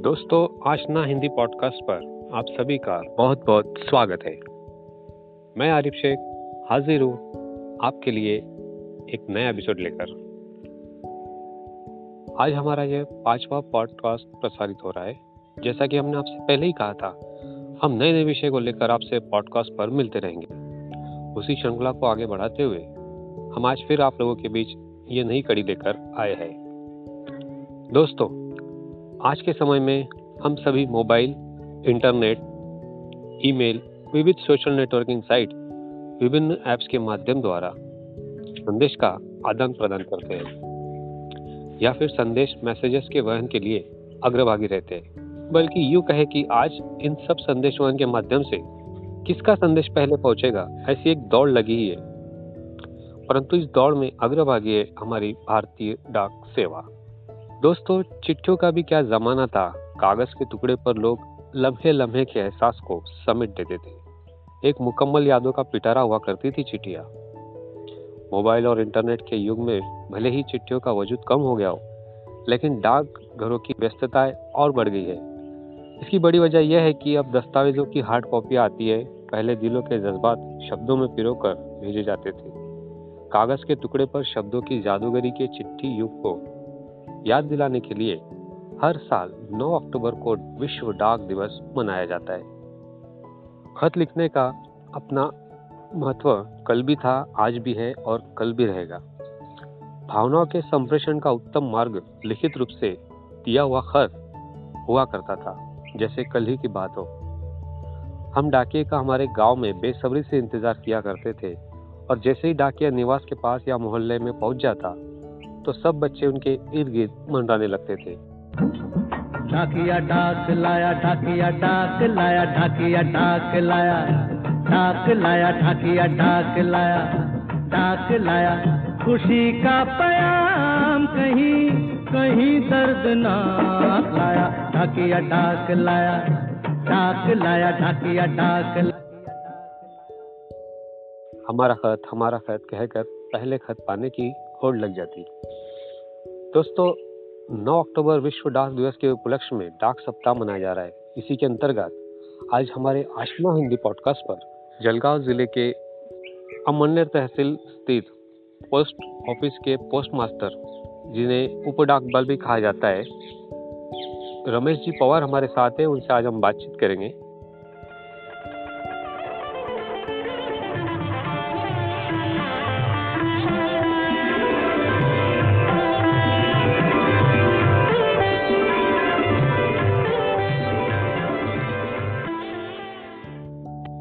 दोस्तों आशना हिंदी पॉडकास्ट पर आप सभी का बहुत बहुत स्वागत है। मैं आरिफ शेख, हाजिर हूँ आपके लिए एक नया एपिसोड लेकर। आज हमारा यह पांचवा पॉडकास्ट प्रसारित हो रहा है। जैसा कि हमने आपसे पहले ही कहा था, हम नए नए विषय को लेकर आपसे पॉडकास्ट पर मिलते रहेंगे। उसी श्रृंखला को आगे बढ़ाते हुए हम आज फिर आप लोगों के बीच ये नई कड़ी लेकर आए हैं। दोस्तों आज के समय में हम सभी मोबाइल, इंटरनेट, ईमेल, विविध सोशल नेटवर्किंग साइट, विभिन्न ऐप्स के माध्यम द्वारा संदेश का आदान प्रदान करते हैं, या फिर संदेश मैसेजेस के वहन के लिए अग्रभागी रहते हैं। बल्कि यूँ कहे कि आज इन सब संदेश वहन के माध्यम से किसका संदेश पहले पहुंचेगा, ऐसी एक दौड़ लगी ही है। परंतु इस दौड़ में अग्रभागी है हमारी भारतीय डाक सेवा। दोस्तों, चिट्ठियों का भी क्या जमाना था? कागज़ के टुकड़े पर लोग लम्हे लम्हे के एहसास को समेट देते थे। एक मुकम्मल यादों का पिटारा हुआ करती थी चिट्ठियाँ। मोबाइल और इंटरनेट के युग में भले ही चिट्ठियों का वजूद कम हो गया हो, लेकिन डाक घरों की व्यस्तताएँ और बढ़ गई है। इसकी बड़ी वजह यह है कि अब दस्तावेजों की हार्ड कॉपी आती है। पहले दिलों के जज्बात शब्दों में पिरो कर भेजे जाते थे। कागज़ के टुकड़े पर शब्दों की जादूगरी के चिट्ठी युग को याद दिलाने के लिए हर साल 9 अक्टूबर को विश्व डाक दिवस मनाया जाता है। खत लिखने का अपना महत्व कल भी था, आज भी है और कल भी रहेगा। भावनाओं के संप्रेषण का उत्तम मार्ग लिखित रूप से दिया हुआ खत हुआ करता था, जैसे कल ही की बात हो। हम डाकिए का हमारे गाँव में बेसब्री से इंतज़ार किया करते थे और जैसे ही डाकिया निवास के पास या मोहल्ले में पहुँच जाता तो सब बच्चे उनके इर्द गिर्द मंडराने लगते थे। ढाकिया डाक लाया ढाकिया डाक लाया ढाकिया डाक लाया डाक लाया ढाकिया डाक लाया डाक लाया। खुशी का पयाम कहीं कहीं दर्द ना लाया। ढाकिया डाक लाया डाक लाया ढाकिया डाक हमारा खत हमारा खत कहकर पहले खत पाने की होड़ लग जाती। दोस्तों 9 अक्टूबर विश्व डाक दिवस के उपलक्ष्य में डाक सप्ताह मनाया जा रहा है। इसी के अंतर्गत आज हमारे आशमा हिंदी पॉडकास्ट पर जलगांव ज़िले के अमन्यर तहसील स्थित पोस्ट ऑफ़िस के पोस्ट मास्टर जिन्हें उप डाक बल भी कहा जाता है, रमेश जी पवार हमारे साथ हैं। उनसे आज हम बातचीत करेंगे।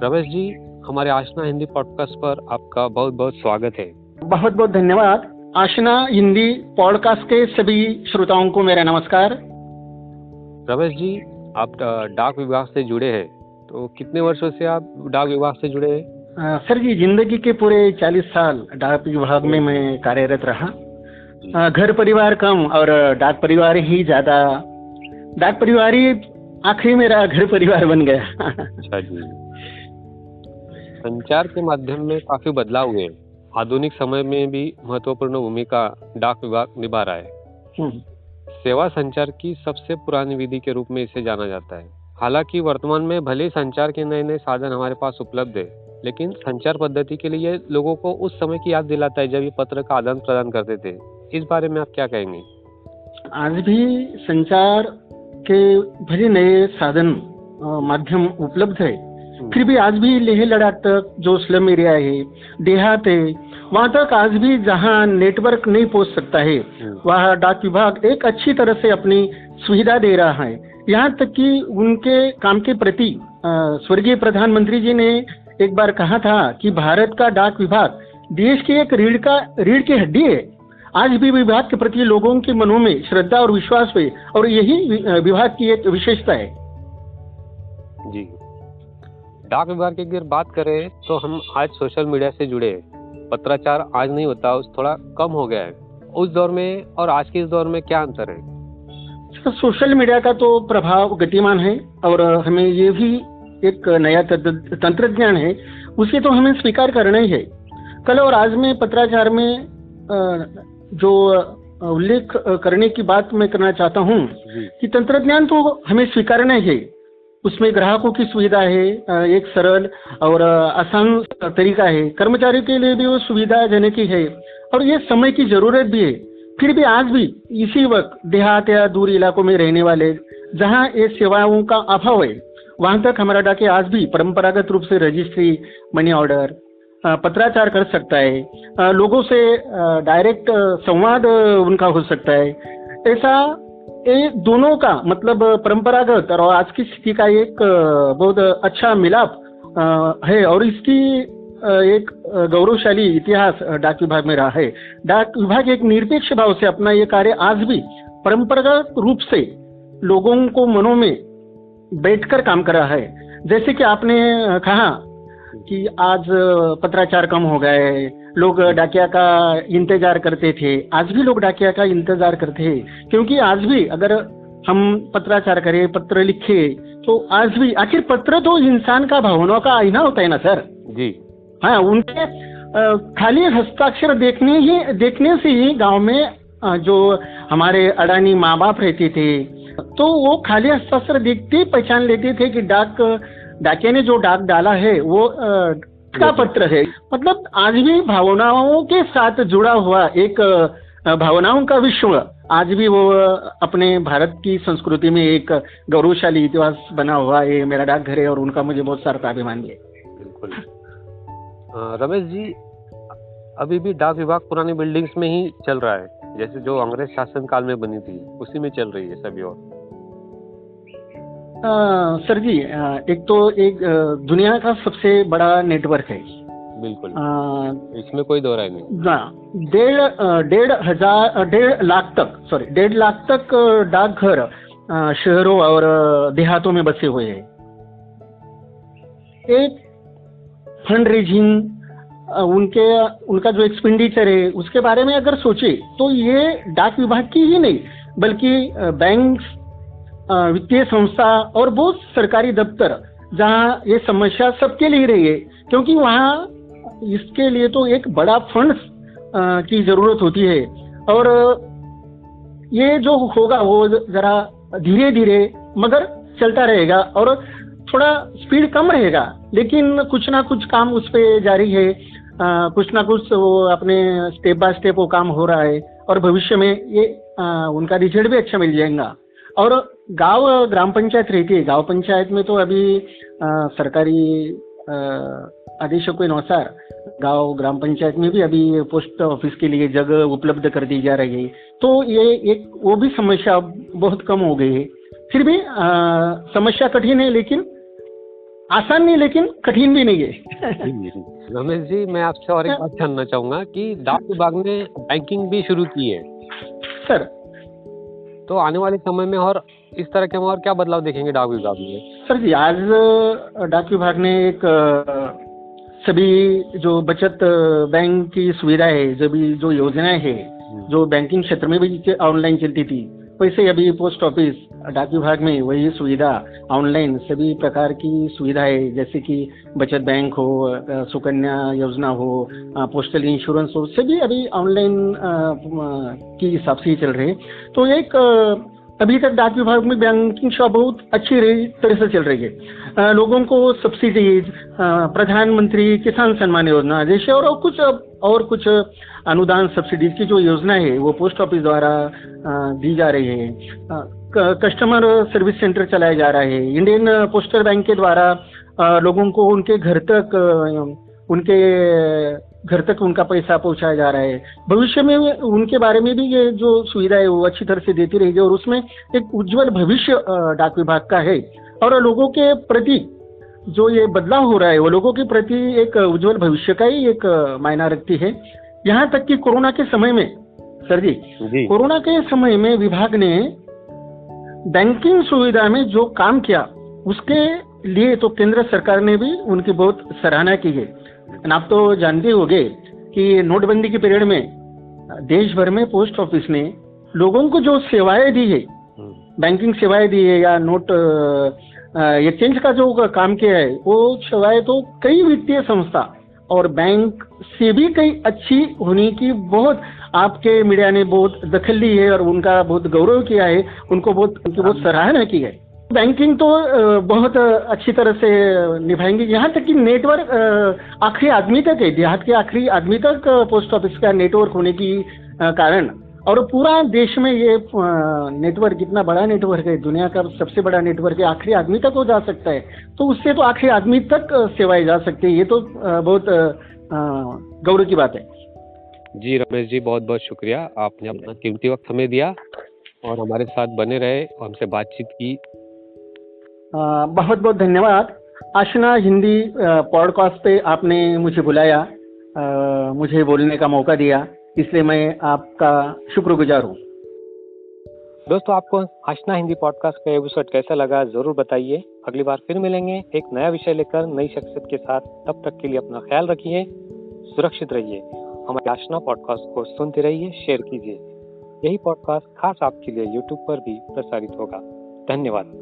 रमेश जी हमारे आशना हिंदी पॉडकास्ट पर आपका बहुत बहुत स्वागत है। बहुत बहुत धन्यवाद। आशना हिंदी पॉडकास्ट के सभी श्रोताओं को मेरा नमस्कार। रमेश जी आप डाक विभाग से जुड़े हैं तो कितने वर्षों से आप डाक विभाग से जुड़े हैं? सर जी ज़िंदगी के पूरे चालीस साल डाक विभाग में मैं कार्यरत रहा। घर परिवार कम और डाक परिवार ही ज़्यादा। डाक परिवार ही आखिरी मेरा घर परिवार बन गया। अच्छा जी। संचार के माध्यम में काफ़ी बदलाव हुए आधुनिक समय में भी महत्वपूर्ण भूमिका डाक विभाग निभा रहा है। हम्म। सेवा संचार की सबसे पुरानी विधि के रूप में इसे जाना जाता है। हालाँकि वर्तमान में भले संचार के नए नए साधन हमारे पास उपलब्ध है लेकिन संचार पद्धति के लिए लोगों को उस समय की याद दिलाता है जब ये पत्र का आदान प्रदान करते थे। इस बारे में आप क्या कहेंगे? आज भी संचार के भले नए साधन माध्यम उपलब्ध है फिर भी आज भी लेह लड़ाख तक जो स्लम एरिया है देहात है वहाँ तक आज भी जहाँ नेटवर्क नहीं पहुँच सकता है हम्म। वहाँ डाक विभाग एक अच्छी तरह से अपनी सुविधा दे रहा है। यहाँ तक कि उनके काम के प्रति स्वर्गीय प्रधानमंत्री जी ने एक बार कहा था कि भारत का डाक विभाग देश की एक रीढ़ का रीढ़ की हड्डी है। आज भी विभाग के प्रति लोगों के मनों में श्रद्धा और विश्वास है और यही विभाग की एक विशेषता है। जी। डाक विभाग की अगर बात करें तो हम आज सोशल मीडिया से जुड़े पत्राचार आज नहीं होता उस थोड़ा कम हो गया है। उस दौर में और आज के इस दौर में क्या अंतर है? सोशल मीडिया का तो प्रभाव गतिमान है और हमें ये भी एक नया तंत्र ज्ञान है उसे तो हमें स्वीकार करना ही है। कल और आज में पत्राचार में जो उल्लेख करने की बात मैं करना चाहता हूँ कि तंत्रज्ञान तो हमें स्वीकारना ही है। उसमें ग्राहकों की सुविधा है एक सरल और आसान तरीका है। कर्मचारी के लिए भी वो सुविधाजनक ही है और ये समय की ज़रूरत भी है। फिर भी आज भी इसी वक्त देहात या दूर इलाकों में रहने वाले, जहाँ ये सेवाओं का अभाव है, वहाँ तक हमारा डाके आज भी परंपरागत रूप से रजिस्ट्री मनी ऑर्डर पत्राचार कर सकता है। लोगों से डायरेक्ट संवाद उनका हो सकता है। ऐसा ये दोनों का मतलब परंपरागत और आज की स्थिति का एक बहुत अच्छा मिलाप है और इसकी एक गौरवशाली इतिहास डाक विभाग में रहा है। डाक विभाग एक निरपेक्ष भाव से अपना ये कार्य आज भी परंपरागत रूप से लोगों को मनों में बैठकर काम कर रहा है। जैसे कि आपने कहा कि आज पत्राचार कम हो गए लोग डाकिया का इंतज़ार करते थे। आज भी लोग डाकिया का इंतज़ार करते हैं। क्योंकि आज भी अगर हम पत्राचार करें पत्र लिखे तो आज भी आखिर पत्र तो इंसान का भावनाओं का आईना होता है ना सर? जी। हाँ उनके खाली हस्ताक्षर देखने ही देखने से ही गाँव में जो हमारे अडानी माँ बाप रहते थे तो वो खाली हस्ताक्षर देखते ही पहचान लेते थे कि डाक डाकिया ने जो डाक डाला है वो का पत्र है। मतलब आज भी भावनाओं के साथ जुड़ा हुआ एक भावनाओं का विश्व आज भी वो अपने भारत की संस्कृति में एक गौरवशाली इतिहास बना हुआ है मेरा डाकघर है और उनका मुझे बहुत सारा अभिमान है। बिल्कुल। रमेश जी अभी भी डाक विभाग पुरानी बिल्डिंग्स में ही चल रहा है जैसे जो अंग्रेज़ शासन काल में बनी थी उसी में चल रही है सभी और। सर जी एक तो एक दुनिया का सबसे बड़ा नेटवर्क है। बिल्कुल। इसमें कोई दो राय नहीं। डेढ़ डेढ़ हज़ार डेढ़ लाख तक सॉरी डेढ़ लाख तक डाकघर शहरों और देहातों में बसे हुए हैं। एक फंड रेजिंग उनके उनका जो एक्सपेंडिचर है उसके बारे में अगर सोचे तो ये डाक विभाग की ही नहीं बल्कि बैंक वित्तीय संस्था और बहुत सरकारी दफ्तर जहाँ ये समस्या सबके लिए रही है क्योंकि वहाँ इसके लिए तो एक बड़ा फंड की ज़रूरत होती है। और ये जो होगा वो जरा धीरे धीरे मगर चलता रहेगा और थोड़ा स्पीड कम रहेगा लेकिन कुछ ना कुछ काम उस पर जारी है। आ, कुछ ना कुछ वो अपने स्टेप बाय स्टेप वो काम हो रहा है और भविष्य में ये आ, उनका रिज़ल्ट भी अच्छा मिल जाएगा। और गाँव ग्राम पंचायत रहती है। गाँव पंचायत में तो अभी आ, सरकारी आदेशों के अनुसार गाँव ग्राम पंचायत में भी अभी पोस्ट ऑफ़िस के लिए जगह उपलब्ध कर दी जा रही है। तो ये एक वो भी समस्या बहुत कम हो गई है। फिर भी आ, समस्या कठिन है लेकिन आसान नहीं लेकिन कठिन भी नहीं है। रमेश जी मैं आपसे और एक बात जानना चाहूँगा कि डाक विभाग ने बैंकिंग भी शुरू की है। सर तो आने वाले समय में और इस तरह के हम और क्या बदलाव देखेंगे डाक विभाग में सर जी आज डाक विभाग ने एक सभी जो बचत बैंक की सुविधा है जो भी जो योजनाएँ है हम्म। जो बैंकिंग क्षेत्र में भी ऑनलाइन चलती थी वैसे अभी पोस्ट ऑफ़िस डाक विभाग में वही सुविधा ऑनलाइन सभी प्रकार की सुविधाएँ जैसे कि बचत बैंक हो सुकन्या योजना हो पोस्टल इंश्योरेंस हो, सभी अभी ऑनलाइन की हिसाब से ही चल रहे हैं। तो एक अभी तक डाक विभाग में बैंकिंग सेवा बहुत अच्छी तरह से चल रही है। लोगों को सब्सिडीज प्रधानमंत्री किसान सम्मान योजना, जैसे और कुछ और कुछ अनुदान सब्सिडीज की जो योजना है, वो पोस्ट ऑफ़िस द्वारा दी जा रही है। कस्टमर सर्विस सेंटर चलाया जा रहा है। इंडियन पोस्टल बैंक के द्वारा लोगों को उनके घर तक उनके घर तक उनका पैसा पहुँचाया जा रहा है। भविष्य में उनके बारे में भी ये जो सुविधा है वो अच्छी तरह से देती रहेगी और उसमें एक उज्जवल भविष्य डाक विभाग का है। और लोगों के प्रति जो ये बदलाव हो रहा है वो लोगों के प्रति एक उज्जवल भविष्य का ही एक मायना रखती है। यहाँ तक कि कोरोना के समय में सर जी, जी। कोरोना के समय में विभाग ने बैंकिंग सुविधा में जो काम किया उसके लिए तो केंद्र सरकार ने भी उनकी बहुत सराहना की है। आप तो जानते होंगे कि नोटबंदी के पीरियड में देश भर में पोस्ट ऑफ़िस ने लोगों को जो सेवाएँ दी है बैंकिंग सेवाएँ दी है या नोट एक्सचेंज का जो काम किया है वो सेवाएँ तो कई वित्तीय संस्था और बैंक से भी कई अच्छी होने की बहुत आपके मीडिया ने बहुत दखल ली है और उनका बहुत गौरव किया है उनको बहुत उनकी बहुत सराहना की है। बैंकिंग तो बहुत अच्छी तरह से निभाएँगे। यहाँ तक कि नेटवर्क आखिरी आदमी तक है। देहात के आखिरी आदमी तक पोस्ट ऑफ़िस का नेटवर्क होने की कारण। और पूरा देश में ये नेटवर्क इतना बड़ा नेटवर्क है। दुनिया का सबसे बड़ा नेटवर्क है। आखिरी आदमी तक वो जा सकता है। तो उससे तो आखिरी आदमी तक सेवाएँ जा सकती है। ये तो बहुत गौरव की बात है। जी, रमेश जी, बहुत बहुत शुक्रिया। आपने अपना कीमती वक्त हमें दिया और हमारे साथ बने रहे और हमसे बातचीत की। बहुत बहुत धन्यवाद। आशना हिंदी पॉडकास्ट पे आपने मुझे बुलाया मुझे बोलने का मौका दिया, इसलिए मैं आपका शुक्रगुजार हूँ। दोस्तों, आपको आशना हिंदी पॉडकास्ट का एपिसोड कैसा लगा ज़रूर बताइए। अगली बार फिर मिलेंगे एक नया विषय लेकर नई शख्सियत के साथ। तब तक के लिए अपना ख्याल रखिए, सुरक्षित रहिए। हमारे आशना पॉडकास्ट को सुनते रहिए शेयर कीजिए। यही पॉडकास्ट खास आपके लिए यूट्यूब पर भी प्रसारित होगा। धन्यवाद।